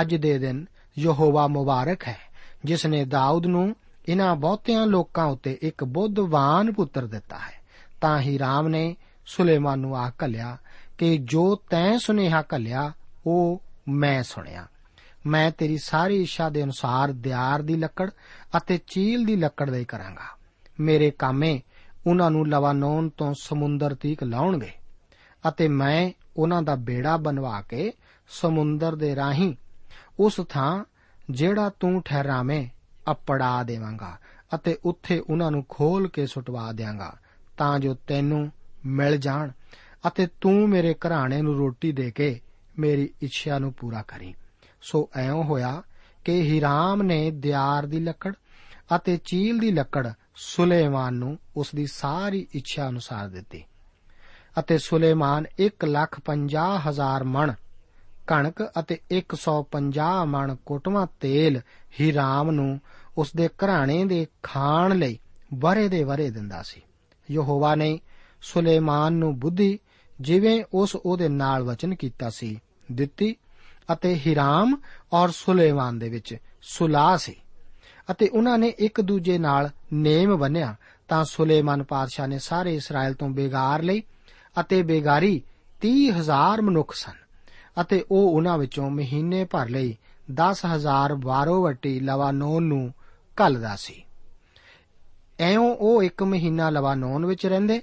ਅੱਜ ਦੇ ਦਿਨ ਯਹੋਵਾ ਮੁਬਾਰਕ ਹੈ, ਜਿਸ ਨੇ ਦਾਊਦ ਨੂੰ ਇਹਨਾਂ ਬਹੁਤਿਆਂ ਲੋਕਾਂ ਉੱਤੇ ਇੱਕ ਬੁੱਧਵਾਨ ਪੁੱਤਰ ਦਿੱਤਾ ਹੈ। ਤਾਂ ਹੀਰਾਮ ਨੇ ਸੁਲੇਮਾਨ ਨੂੰ ਆਖ ਕੱਲਿਆ ਕਿ ਜੋ ਤੈਂ ਸੁਨੇਹਾ ਕੱਲਿਆ ਉਹ ਮੈਂ ਸੁਣਿਆ। ਮੈਂ ਤੇਰੀ ਸਾਰੀ ਇੱਛਾ ਦੇ ਅਨੁਸਾਰ ਦਿਆਰ ਦੀ ਲੱਕੜ ਅਤੇ ਚੀਲ ਦੀ ਲੱਕੜ ਦੇ ਕਰਾਂਗਾ। ਮੇਰੇ ਕਾਮੇ ਉਹਨਾਂ ਨੂੰ ਲਵਾਨੋਨ ਤੋਂ ਸਮੁੰਦਰ ਤੀਕ ਲਾਉਣਗੇ ਅਤੇ ਮੈਂ ਉਹਨਾਂ ਦਾ ਬੇੜਾ ਬਣਵਾ ਕੇ ਸਮੁੰਦਰ ਦੇ ਰਾਹੀਂ ਉਸ ਥਾਂ ਜਿਹੜਾ ਤੂੰ ਠਹਿਰਾਵੇਂ ਅਪੜਾ ਦੇਵਾਂਗਾ ਅਤੇ ਉੱਥੇ ਉਹਨਾਂ ਨੂੰ ਖੋਲ ਕੇ ਸੁਟਵਾ ਦਿਆਂਗਾ ਤਾਂ ਜੋ ਤੈਨੂੰ ਮਿਲ ਜਾਣ ਅਤੇ ਤੂੰ ਮੇਰੇ ਘਰਾਣੇ ਨੂੰ ਰੋਟੀ ਦੇ ਕੇ ਮੇਰੀ ਇੱਛਾ ਨੂੰ ਪੂਰਾ ਕਰੀ। ਸੋ ਐਉਂ ਹੋਇਆ ਕਿ ਹੀਰਾਮ ਨੇ ਦਿਆਰ ਦੀ ਲੱਕੜ ਅਤੇ ਚੀਲ ਦੀ ਲੱਕੜ ਸੁਲੇਮਾਨ ਨੂੰ ਉਸ ਦੀ ਸਾਰੀ ਇੱਛਾ ਅਨੁਸਾਰ ਦਿੱਤੀ ਅਤੇ ਸੁਲੇਮਾਨ 1 ਲੱਖ 50 ਹਜ਼ਾਰ ਮਣ, ਕਣਕ ਅਤੇ 150 ਮਣ ਕੋਟਵਾ ਤੇਲ ਹੀਰਾਮ ਨੂੰ ਉਸ ਦੇ ਘਰਾਣੇ ਦੇ ਖਾਣ ਲਈ ਵਰੇ ਦੇ ਵਰੇ ਦਿੰਦਾ ਸੀ। ਯਹੋਵਾ ਨੇ ਸੁਲੇਮਾਨ ਨੂੰ ਬੁੱਧੀ ਜਿਵੇਂ ਉਸ ਉਹਦੇ ਨਾਲ ਵਚਨ ਕੀਤਾ ਸੀ, ਦਿੱਤੀ ਅਤੇ ਹਿਰਾਮ ਔਰ ਸੁਲੇਮਾਨ ਦੇ ਵਿੱਚ ਸੁਲਾਹ ਸੀ। ਅਤੇ ਉਹਨਾਂ ਨੇ ਇੱਕ ਦੂਜੇ ਨਾਲ ਨੇਮ ਬੰਨਿਆ ਤਾਂ ਸੁਲੇਮਾਨ ਪਾਤਸ਼ਾਹ ਨੇ ਸਾਰੇ ਇਸਰਾਇਲ ਤੋਂ ਬੇਗਾਰ ਲਈ ਅਤੇ ਬੇਗਾਰੀ 30000 ਮਨੁੱਖ ਸਨ ਅਤੇ ਉਹ ਉਹਨਾਂ ਵਿੱਚੋਂ ਮਹੀਨੇ ਭਰ ਲਈ 10000 ਵਾਰੋਵਟੀ ਲਵਾਨੋਨ ਨੂੰ ਘੱਲਦਾ ਸੀ। ਐਉਂ ਉਹ ਇੱਕ ਮਹੀਨਾ ਲਵਾਨੋਨ ਵਿੱਚ ਰਹਿੰਦੇ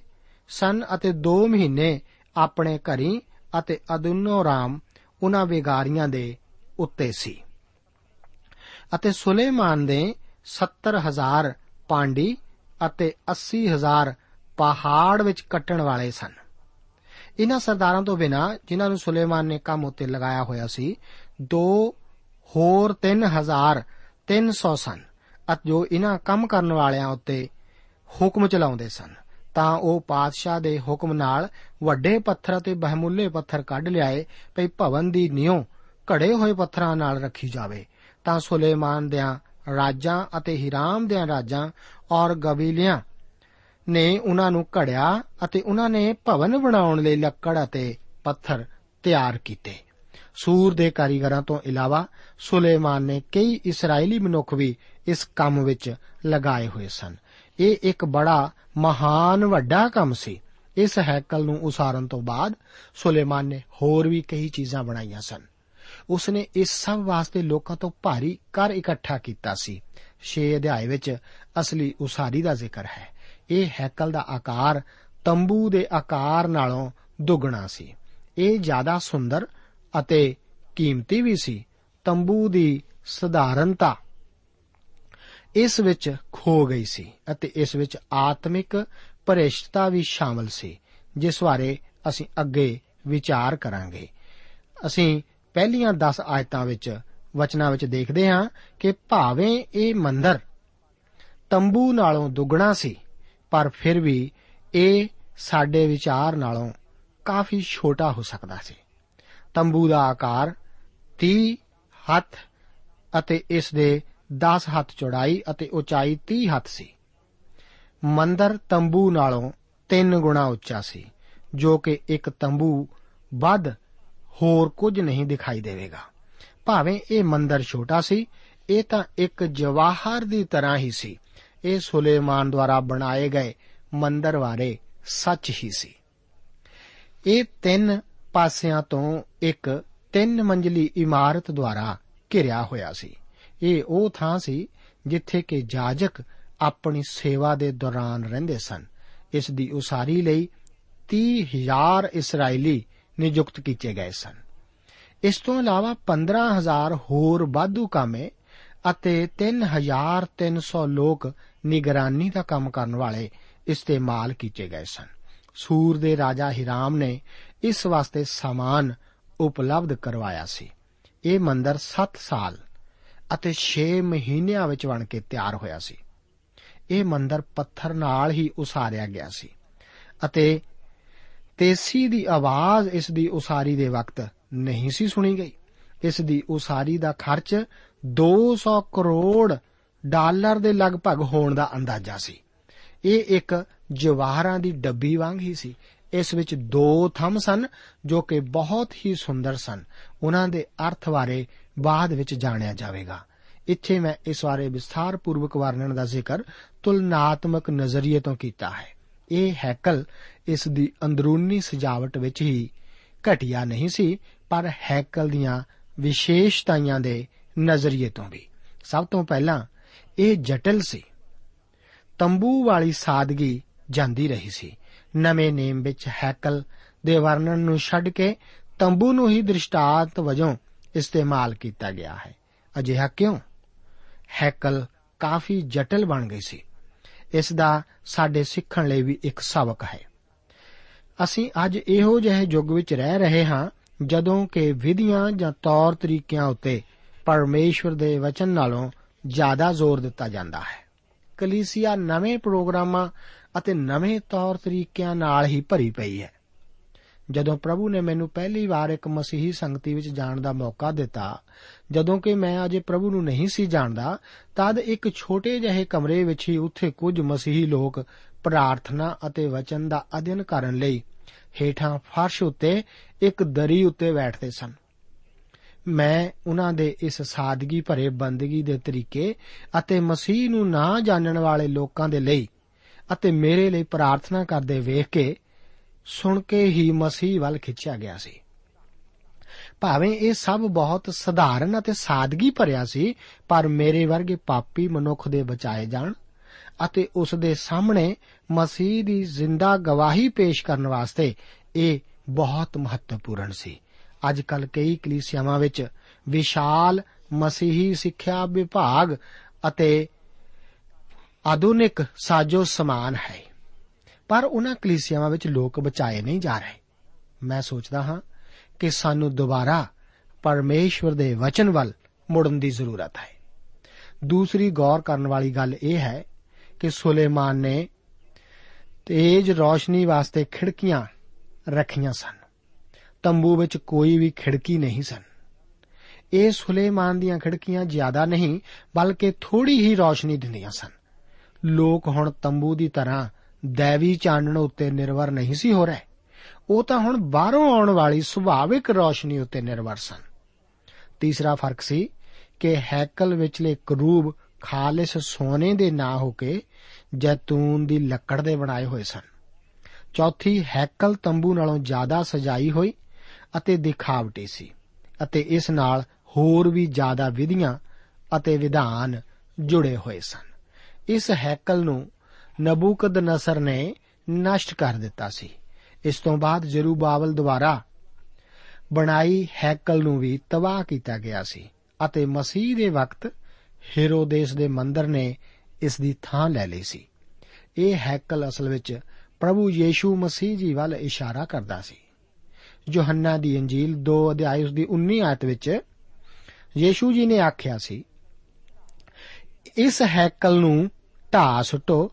ਸਨ ਅਤੇ 2 ਮਹੀਨੇ ਆਪਣੇ ਘਰੀ ਅਤੇ ਅਦੁਨੋਰਾਮ ਉਹਨਾਂ ਬੇਗਾਰੀਆਂ ਦੇ ਉੱਤੇ ਸੀ। ਅਤੇ ਸੁਲੇਮਾਨ ਦੇ 70000 ਪਾਂਡੀ ਅਤੇ 80000 ਪਹਾੜ ਵਿੱਚ ਕੱਟਣ ਵਾਲੇ ਸਨ। ਇਹਨਾਂ ਸਰਦਾਰਾਂ ਤੋਂ ਬਿਨਾ ਜਿਨ੍ਹਾਂ ਨੂੰ ਸੁਲੇਮਾਨ ਨੇ ਕੰਮ ਉੱਤੇ ਲਗਾਇਆ ਹੋਇਆ ਸੀ, ਦੋ ਹੋਰ 3000 300 ਸਨ ਅਤੇ ਜੋ ਇਹਨਾਂ ਕੰਮ ਕਰਨ ਵਾਲਿਆਂ ਉੱਤੇ ਹੁਕਮ ਚਲਾਉਂਦੇ ਸਨ, ਤਾਂ ਉਹ ਪਾਤਸ਼ਾਹ ਦੇ ਹੁਕਮ ਨਾਲ ਵੱਡੇ ਪੱਥਰ ਅਤੇ ਬਹਿਮੁੱਲੇ ਪੱਥਰ ਕੱਢ ਲਿਆਏ, ਭਈ ਭਵਨ ਦੀ ਨਿਉ ਘੜੇ ਹੋਏ ਪੱਥਰਾਂ ਨਾਲ ਰੱਖੀ ਜਾਵੇ। ਤਾਂ ਸੁਲੇਮਾਨ ਦਿਆਂ ਰਾਜਾਂ ਅਤੇ ਹੀਰਾਮ ਦਿਆਂ ਰਾਜਾਂ ਔਰ ਗਬੀਲਿਆਂ ਨੇ ਉਹਨਾਂ ਨੂੰ ਘੜਿਆ ਅਤੇ ਉਹਨਾਂ ਨੇ ਭਵਨ ਬਣਾਉਣ ਲਈ ਲੱਕੜ ਅਤੇ ਪੱਥਰ ਤਿਆਰ ਕੀਤੇ। ਸੂਰ ਦੇ ਕਾਰੀਗਰਾਂ ਤੋਂ ਇਲਾਵਾ ਸੁਲੇਮਾਨ ਨੇ ਕਈ ਇਸرائیਲੀ ਮਨੁੱਖ ਵੀ ਇਸ ਕੰਮ ਵਿੱਚ ਲਗਾਏ ਹੋਏ ਸਨ। ਇਹ ਇੱਕ ਬੜਾ ਮਹਾਨ ਵੱਡਾ ਕੰਮ ਸੀ। ਇਸ ਹੈਕਲ ਨੂੰ ਉਸਾਰਨ ਤੋਂ ਬਾਅਦ ਸੁਲੇਮਾਨ ਨੇ ਹੋਰ ਵੀ ਕਈ ਚੀਜ਼ਾਂ ਬਣਾਈਆਂ ਸਨ। ਉਸ ਨੇ ਇਸ ਸਭ ਵਾਸਤੇ ਲੋਕਾਂ ਤੋਂ ਭਾਰੀ ਕਰ ਇਕੱਠਾ ਕੀਤਾ ਸੀ। 6 ਅਧਿਆਏ ਵਿੱਚ ਅਸਲੀ ਉਸਾਰੀ ਦਾ ਜ਼ਿਕਰ ਹੈ। ਇਹ ਹੈਕਲ ਦਾ ਆਕਾਰ ਤੰਬੂ ਦੇ ਆਕਾਰ ਨਾਲੋਂ ਦੁੱਗਣਾ ਸੀ। ਇਹ ਜ਼ਿਆਦਾ ਸੁੰਦਰ ਅਤੇ ਕੀਮਤੀ ਵੀ ਸੀ। ਤੰਬੂ ਦੀ ਸਧਾਰਨਤਾ ਇਸ ਵਿੱਚ ਖੋ ਗਈ ਸੀ ਅਤੇ ਇਸ ਵਿੱਚ ਆਤਮਿਕ ਪਰਿਸ਼ਟਤਾ ਵੀ ਸ਼ਾਮਲ ਸੀ, ਜਿਸ ਬਾਰੇ ਅਸੀਂ ਅੱਗੇ ਵਿਚਾਰ ਕਰਾਂਗੇ। ਅਸੀਂ ਪਹਿਲੀਆਂ 10 ਆਇਤਾਂ ਵਿੱਚ, ਵਚਨਾਂ ਵਿੱਚ ਦੇਖਦੇ ਹਾਂ ਕਿ ਭਾਵੇਂ ਇਹ ਮੰਦਰ ਤੰਬੂ ਨਾਲੋਂ ਦੁੱਗਣਾ ਸੀ, ਪਰ ਫਿਰ ਵੀ ਇਹ ਸਾਡੇ ਵਿਚਾਰ ਨਾਲੋਂ ਕਾਫੀ ਛੋਟਾ ਹੋ ਸਕਦਾ ਸੀ। ਤੰਬੂ ਦਾ ਆਕਾਰ 30 ਹੱਥ ਅਤੇ ਇਸ ਦੇ 10 ਹੱਥ ਚੌੜਾਈ ਅਤੇ ਉਚਾਈ 30 ਹੱਥ ਸੀ। ਮੰਦਰ ਤੰਬੂ ਨਾਲੋਂ 3 ਗੁਣਾ ਉੱਚਾ ਸੀ, ਜੋ ਕਿ ਇੱਕ ਤੰਬੂ ਵੱਧ ਹੋਰ ਕੁਝ ਨਹੀਂ ਦਿਖਾਈ ਦੇਵੇਗਾ। ਭਾਵੇਂ ਇਹ ਮੰਦਰ ਛੋਟਾ ਸੀ, ਇਹ ਤਾਂ ਇੱਕ ਜਵਾਹਰ ਦੀ ਤਰ੍ਹਾਂ ਹੀ ਸੀ। ਇਹ ਸੁਲੇਮਾਨ ਦੁਆਰਾ ਬਣਾਏ ਗਏ ਮੰਦਰ ਬਾਰੇ ਸੱਚ ਹੀ ਸੀ। ਇਹ ਤਿੰਨ ਪਾਸਿਆਂ ਤੋਂ ਇੱਕ ਤਿੰਨ ਮੰਜ਼ਲੀ ਇਮਾਰਤ ਦੁਆਰਾ ਘਿਰਿਆ ਹੋਇਆ ਸੀ। ਇਹ ਉਹ ਥਾਂ ਸੀ ਜਿੱਥੇ ਕਿ ਜਾਜਕ ਆਪਣੀ ਸੇਵਾ ਦੇ ਦੌਰਾਨ ਰਹਿੰਦੇ ਸਨ। ਇਸ ਦੀ ਉਸਾਰੀ ਲਈ 30000 ਇਸرائیਲੀ ਨਿਯੁਕਤ ਕੀਤੇ ਗਏ ਸਨ। ਇਸ ਤੋਂ ਇਲਾਵਾ 15000 ਹੋਰ ਵਾਧੂ ਕਾਮੇ ਅਤੇ 3300 ਲੋਕ ਨਿਗਰਾਨੀ ਦਾ ਕੰਮ ਕਰਨ ਵਾਲੇ ਇਸਤੇਮਾਲ ਕੀਤੇ ਗਏ ਸਨ। ਸੂਰ ਦੇ ਰਾਜਾ ਹਿਰਾਮ ਨੇ ਇਸ ਵਾਸਤੇ ਸਾਮਾਨ ਉਪਲਬਧ ਕਰਵਾਇਆ ਸੀ। ਇਹ ਮੰਦਰ 7 ਸਾਲ ਅਤੇ 6 ਮਹੀਨਿਆਂ ਵਿੱਚ ਬਣ ਕੇ ਤਿਆਰ ਹੋਇਆ ਸੀ। ਇਹ ਮੰਦਰ ਪੱਥਰ ਨਾਲ ਹੀ ਉਸਾਰਿਆ ਗਿਆ ਸੀ ਅਤੇ ਤੇਸੀ ਦੀ ਆਵਾਜ਼ ਇਸ ਦੀ ਉਸਾਰੀ ਦੇ ਵਕਤ ਨਹੀਂ ਸੀ ਸੁਣੀ ਗਈ। ਇਸ ਦੀ ਉਸਾਰੀ ਦਾ ਖਰਚ 200 ਕਰੋੜ ਡਾਲਰ ਦੇ ਲਗਭਗ ਹੋਣ ਦਾ ਅੰਦਾਜ਼ਾ ਸੀ। ਇਹ ਇੱਕ ਜਵਾਹਰਾਂ ਦੀ ਡੱਬੀ ਵਾਂਗ ਹੀ ਸੀ। ਇਸ ਵਿੱਚ ਦੋ ਥੰਮ ਸਨ ਜੋ ਕਿ ਬਹੁਤ ਹੀ ਸੁੰਦਰ ਸਨ। ਉਹਨਾਂ ਦੇ ਅਰਥ ਬਾਰੇ ਬਾਅਦ ਵਿੱਚ ਜਾਣਿਆ ਜਾਵੇਗਾ। ਇੱਥੇ ਮੈਂ ਇਸ ਬਾਰੇ ਵਿਸਥਾਰ ਪੂਰਵਕ ਵਰਣਨ ਦਾ ਜ਼ਿਕਰ ਤੁਲਨਾਤਮਕ ਨਜ਼ਰੀਏ ਤੋਂ ਕੀਤਾ ਹੈ। ਇਹ ਹੈਕਲ ਇਸ ਦੀ ਅੰਦਰੂਨੀ ਸਜਾਵਟ ਵਿੱਚ ਹੀ ਘਟਿਆ ਨਹੀਂ ਸੀ, ਪਰ ਹੈਕਲ ਦੀਆਂ ਵਿਸ਼ੇਸ਼ਤਾਵਾਂ ਦੇ ਨਜ਼ਰੀਏ ਤੋਂ ਵੀ। ਸਭ ਤੋਂ ਪਹਿਲਾਂ ਇਹ ਜਟਲ ਸੀ। ਤੰਬੂ ਵਾਲੀ ਸਾਦਗੀ ਜਾਂਦੀ ਰਹੀ ਸੀ। ਨਵੇਂ ਨੇਮ ਵਿੱਚ ਹੈਕਲ ਦੇ ਵਰਣਨ ਨੂੰ ਛੱਡ ਕੇ ਤੰਬੂ ਨੂੰ ਹੀ ਦ੍ਰਿਸ਼ਟਾਂਤ ਵਜੋਂ ਇਸਤੇਮਾਲ ਕੀਤਾ ਗਿਆ ਹੈ। ਅਜਿਹਾ ਕਿਉਂ? ਹੈਕਲ ਕਾਫੀ ਜਟਲ ਬਣ ਗਈ ਸੀ। ਇਸ ਦਾ ਸਾਡੇ ਸਿੱਖਣ ਲਈ ਵੀ ਇੱਕ ਸਬਕ ਹੈ। ਅਸੀਂ ਅੱਜ ਇਹੋ ਜਿਹੇ ਯੁੱਗ ਵਿੱਚ ਰਹਿ ਰਹੇ ਹਾਂ ਜਦੋਂ ਕਿ ਵਿਧੀਆਂ ਜਾਂ ਤੌਰ ਤਰੀਕਿਆਂ ਉੱਤੇ ਪਰਮੇਸ਼ਵਰ ਦੇ ਵਚਨ ਨਾਲੋਂ ਜ਼ਿਆਦਾ ਜ਼ੋਰ ਦਿੱਤਾ ਜਾਂਦਾ ਹੈ। ਕਲੀਸਿਆ ਨਵੇਂ ਪ੍ਰੋਗਰਾਮਾਂ ਅਤੇ ਨਵੇਂ ਤੌਰ ਤਰੀਕਿਆਂ ਨਾਲ ਹੀ ਭਰੀ ਪਈ ਹੈ। ਜਦੋਂ ਪ੍ਰਭੂ ਨੇ ਮੈਨੂੰ ਪਹਿਲੀ ਵਾਰ ਇੱਕ ਮਸੀਹੀ ਸੰਗਤੀ ਵਿੱਚ ਜਾਣ ਦਾ ਮੌਕਾ ਦਿੱਤਾ, ਜਦੋਂ ਕਿ ਮੈਂ ਅਜੇ ਪ੍ਰਭੂ ਨੂੰ ਨਹੀਂ ਸੀ ਜਾਣਦਾ, ਤਦ ਇੱਕ ਛੋਟੇ ਜਿਹੇ ਕਮਰੇ ਵਿੱਚ ਹੀ ਉੱਥੇ ਕੁਝ ਮਸੀਹੀ ਲੋਕ ਪ੍ਰਾਰਥਨਾ ਅਤੇ ਵਚਨ ਦਾ ਅਧਿਐਨ ਕਰਨ ਲਈ ਹੇਠਾਂ ਫਰਸ਼ ਉੱਤੇ ਇੱਕ ਦਰੀ ਉੱਤੇ ਬੈਠਦੇ ਸਨ। ਮੈਂ ਉਹਨਾਂ ਦੇ ਇਸ ਸਾਦਗੀ ਭਰੇ ਬੰਦਗੀ ਦੇ ਤਰੀਕੇ ਅਤੇ ਮਸੀਹ ਨੂੰ ਨਾ ਜਾਣਨ ਵਾਲੇ ਲੋਕਾਂ ਦੇ ਲਈ ਅਤੇ ਮੇਰੇ ਲਈ ਪ੍ਰਾਰਥਨਾ ਕਰਦੇ ਵੇਖ ਕੇ ਸੁਣ ਕੇ ਹੀ ਮਸੀਹ ਵੱਲ ਖਿੱਚਿਆ ਗਿਆ ਸੀ। ਭਾਵੇਂ ਇਹ ਸਭ ਬਹੁਤ ਸਧਾਰਨ ਅਤੇ ਸਾਦਗੀ ਭਰਿਆ ਸੀ, ਪਰ ਮੇਰੇ ਵਰਗੇ ਪਾਪੀ ਮਨੁੱਖ ਦੇ ਬਚਾਏ ਜਾਣ ਅਤੇ ਉਸ ਦੇ ਸਾਹਮਣੇ ਮਸੀਹ ਦੀ ਜ਼ਿੰਦਾ ਗਵਾਹੀ ਪੇਸ਼ ਕਰਨ ਵਾਸਤੇ ਇਹ ਬਹੁਤ ਮਹੱਤਵਪੂਰਨ ਸੀ। ਅੱਜ ਕੱਲ ਕਈ ਕਲੀਸਿਆਵਾਂ ਵਿੱਚ ਵਿਸ਼ਾਲ ਮਸੀਹੀ ਸਿੱਖਿਆ ਵਿਭਾਗ ਅਤੇ ਆਧੁਨਿਕ ਸਾਜੋ ਸਮਾਨ ਹੈ। ਪਰ ਉਹਨਾਂ ਕਲੀਸਿਆਵਾਂ ਵਿੱਚ ਲੋਕ ਬਚਾਏ ਨਹੀਂ ਜਾ ਰਹੇ। ਮੈਂ ਸੋਚਦਾ ਹਾਂ ਕਿ ਸਾਨੂੰ ਦੁਬਾਰਾ ਪਰਮੇਸ਼ਵਰ ਦੇ ਵਚਨ ਵੱਲ ਮੁੜਨ ਦੀ ਜ਼ਰੂਰਤ ਹੈ। ਦੂਸਰੀ ਗੌਰ ਕਰਨ ਵਾਲੀ ਗੱਲ ਇਹ ਹੈ ਕਿ ਸੁਲੇਮਾਨ ਨੇ ਤੇਜ ਰੋਸ਼ਨੀ ਵਾਸਤੇ ਖਿੜਕੀਆਂ ਰੱਖੀਆਂ ਸਨ। ਤੰਬੂ ਵਿੱਚ ਕੋਈ ਵੀ ਖਿੜਕੀ ਨਹੀਂ ਸਨ। ਇਹ ਸੁਲੇਮਾਨ ਦੀਆਂ ਖਿੜਕੀਆਂ ਜ਼ਿਆਦਾ ਨਹੀਂ, ਬਲਕਿ ਥੋੜੀ ਹੀ ਰੋਸ਼ਨੀ ਦਿੰਦੀਆਂ ਸਨ। ਲੋਕ ਹੁਣ ਤੰਬੂ ਦੀ ਤਰ੍ਹਾਂ ਦੇਵੀ ਚਾਨਣ ਉੱਤੇ ਨਿਰਭਰ ਨਹੀਂ ਸੀ ਹੋ ਰਹੇ। ਉਹ ਤਾਂ ਹੁਣ ਬਾਹਰੋਂ ਆਉਣ ਵਾਲੀ ਸੁਭਾਵਿਕ ਰੌਸ਼ਨੀ ਉੱਤੇ ਨਿਰਭਰ ਸਨ। ਤੀਸਰਾ ਫ਼ਰਕ ਸੀ ਕਿ ਹੈਕਲ ਵਿਚਲੇ ਕਰੂਬ ਖਾਲਿਸ ਸੋਨੇ ਦੇ ਨਾ ਹੋ ਕੇ ਜੈਤੂਨ ਦੀ ਲੱਕੜ ਦੇ ਬਣਾਏ ਹੋਏ ਸਨ। ਚੌਥੀ ਹੈਕਲ ਤੰਬੂ ਨਾਲੋਂ ਜ਼ਿਆਦਾ ਸਜਾਈ ਹੋਈ ਅਤੇ ਦਿਖਾਵਟੀ ਸੀ ਅਤੇ ਇਸ ਨਾਲ ਹੋਰ ਵੀ ਜ਼ਿਆਦਾ ਵਿਧੀਆਂ ਅਤੇ ਵਿਧਾਨ ਜੁੜੇ ਹੋਏ ਸਨ। ਇਸ ਹੈਕਲ ਨੂੰ ਨਬੂਕਦਨਸਰ ਨੇ ਨਸ਼ਟ ਕਰ ਦਿੱਤਾ ਸੀ। ਇਸ ਤੋਂ ਬਾਅਦ ਜਰੂਬਾਬਲ ਦੁਆਰਾ ਬਣਾਈ ਹੈਕਲ ਨੂੰ ਵੀ ਤਬਾਹ ਕੀਤਾ ਗਿਆ ਸੀ ਅਤੇ ਮਸੀਹ ਦੇ ਵਕਤ ਹੈਰੋਦੇਸ ਦੇ ਮੰਦਰ ਨੇ ਇਸ ਦੀ ਥਾਂ ਲੈ ਲਈ ਸੀ। ਇਹ ਹੈਕਲ ਅਸਲ ਵਿੱਚ ਪ੍ਰਭੂ ਯੀਸ਼ੂ ਮਸੀਹ ਜੀ ਵੱਲ ਇਸ਼ਾਰਾ ਕਰਦਾ ਸੀ। ਯੋਹੰਨਾ ਦੀ ਇੰਜੀਲ 2 ਅਧਿਆਇ ਉਸ ਦੀ 19 ਆਇਤ ਵਿੱਚ ਯੀਸ਼ੂ ਜੀ ਨੇ ਆਖਿਆ ਸੀ, ਇਸ ਹੈਕਲ ਨੂੰ ਢਾ ਸੁੱਟੋ,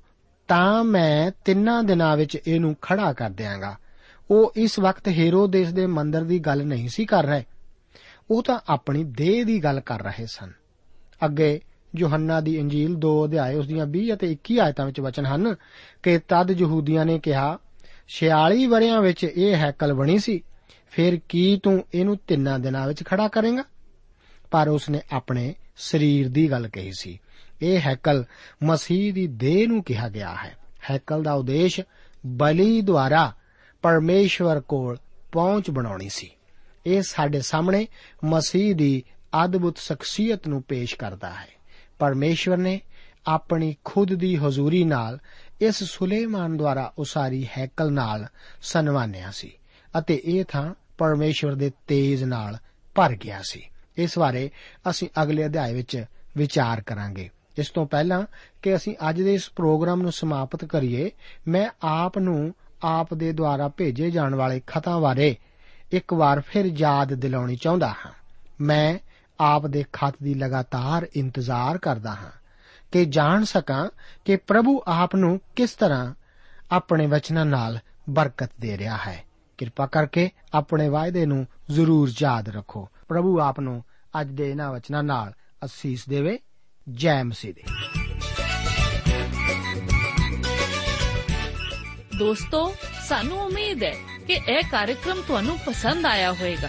ਤਾਂ ਮੈਂ ਤਿੰਨਾਂ ਦਿਨਾਂ ਵਿੱਚ ਇਹਨੂੰ ਖੜਾ ਕਰ ਦਿਆਂਗਾ। ਉਹ ਇਸ ਵਕਤ ਹੈਰੋਦੇਸ ਦੇ ਮੰਦਰ ਦੀ ਗੱਲ ਨਹੀਂ ਸੀ ਕਰ ਰਹੇ। ਉਹ ਤਾਂ ਆਪਣੀ ਦੇਹ ਦੀ ਗੱਲ ਕਰ ਰਹੇ ਸਨ। ਅੱਗੇ ਯੋਹੰਨਾ ਦੀ ਇੰਜੀਲ 2 ਅਧਿਆਏ, ਉਸ ਦੀਆਂ 20 ਅਤੇ 21 ਆਇਤਾਂ ਵਿੱਚ ਵਚਨ ਹਨ ਕਿ ਤਦ ਯਹੂਦੀਆਂ ਨੇ ਕਿਹਾ 46 ਵਰਿਆਂ ਵਿੱਚ ਇਹ ਹੈਕਲ ਬਣੀ ਸੀ, ਫਿਰ ਕੀ ਤੂੰ ਇਹਨੂੰ ਤਿੰਨਾਂ ਦਿਨਾਂ ਵਿੱਚ ਖੜਾ ਕਰੇਗਾ? ਪਰ ਉਸਨੇ ਆਪਣੇ ਸਰੀਰ ਦੀ ਗੱਲ ਕਹੀ ਸੀ, ਇਹ ਹੈਕਲ ਮਸੀਹ ਦੀ ਦੇਹ ਨੂੰ ਕਿਹਾ ਗਿਆ ਹੈ। ਹੈਕਲ ਦਾ ਉਦੇਸ਼ ਬਲੀ ਦੁਆਰਾ ਪਰਮੇਸ਼ਵਰ ਕੋਲ ਪਹੁੰਚ ਬਣਾਉਣੀ ਸੀ। ਇਹ ਸਾਡੇ ਸਾਹਮਣੇ ਮਸੀਹ ਦੀ ਅਦਭੁਤ ਸ਼ਖਸੀਅਤ ਨੂੰ ਪੇਸ਼ ਕਰਦਾ ਹੈ। ਪਰਮੇਸ਼ਵਰ ਨੇ ਆਪਣੀ ਖੁਦ ਦੀ ਹਜ਼ੂਰੀ ਨਾਲ ਇਸ ਸੁਲੇਮਾਨ ਦੁਆਰਾ ਉਸਾਰੀ ਹੈਕਲ ਨਾਲ ਸਨਮਾਨਿਆ ਸੀ ਅਤੇ ਇਹ ਥਾਂ ਪਰਮੇਸ਼ਵਰ ਦੇ ਤੇਜ ਨਾਲ ਭਰ ਗਿਆ ਸੀ। ਇਸ ਬਾਰੇ ਅਸੀਂ ਅਗਲੇ ਅਧਿਆਇ ਵਿੱਚ ਵਿਚਾਰ ਕਰਾਂਗੇ। ਇਸ ਤੋਂ ਪਹਿਲਾਂ ਕਿ ਅਸੀਂ ਅੱਜ ਦੇ ਇਸ ਪ੍ਰੋਗਰਾਮ ਨੂੰ ਸਮਾਪਤ ਕਰੀਏ, ਮੈਂ ਆਪ ਨੂੰ ਆਪ ਦੇ ਦੁਆਰਾ ਭੇਜੇ ਜਾਣ ਵਾਲੇ ਖਤਾਂ ਬਾਰੇ ਇੱਕ ਵਾਰ ਫਿਰ ਯਾਦ ਦਿਲਾਉਣੀ ਚਾਹੁੰਦਾ ਹਾਂ। ਮੈਂ ਆਪ ਦੇ ਖਤ ਦੀ ਲਗਾਤਾਰ ਇੰਤਜ਼ਾਰ ਕਰਦਾ ਹਾਂ ਕਿ ਜਾਣ ਸਕਾਂ ਕਿ ਪ੍ਰਭੂ ਆਪ ਨੂੰ ਕਿਸ ਤਰ੍ਹਾਂ ਆਪਣੇ ਵਚਨਾਂ ਨਾਲ ਬਰਕਤ ਦੇ ਰਿਹਾ ਹੈ। ਕਿਰਪਾ ਕਰਕੇ ਆਪਣੇ ਵਾਅਦੇ ਨੂੰ ਜ਼ਰੂਰ ਯਾਦ ਰੱਖੋ। ਪ੍ਰਭੂ ਆਪ ਨੂੰ ਅੱਜ ਦੇ ਇਹਨਾਂ ਵਚਨਾਂ ਨਾਲ ਅਸੀਸ ਦੇਵੇ। ਜੈ ਮਸੀਹ ਦੇ। ਦੋਸਤੋ, ਸਾਨੂੰ ਉਮੀਦ ਹੈ ਕਿ ਇਹ ਕਾਰਜਕ੍ਰਮ ਤੁਹਾਨੂੰ ਪਸੰਦ ਆਇਆ ਹੋਵੇਗਾ।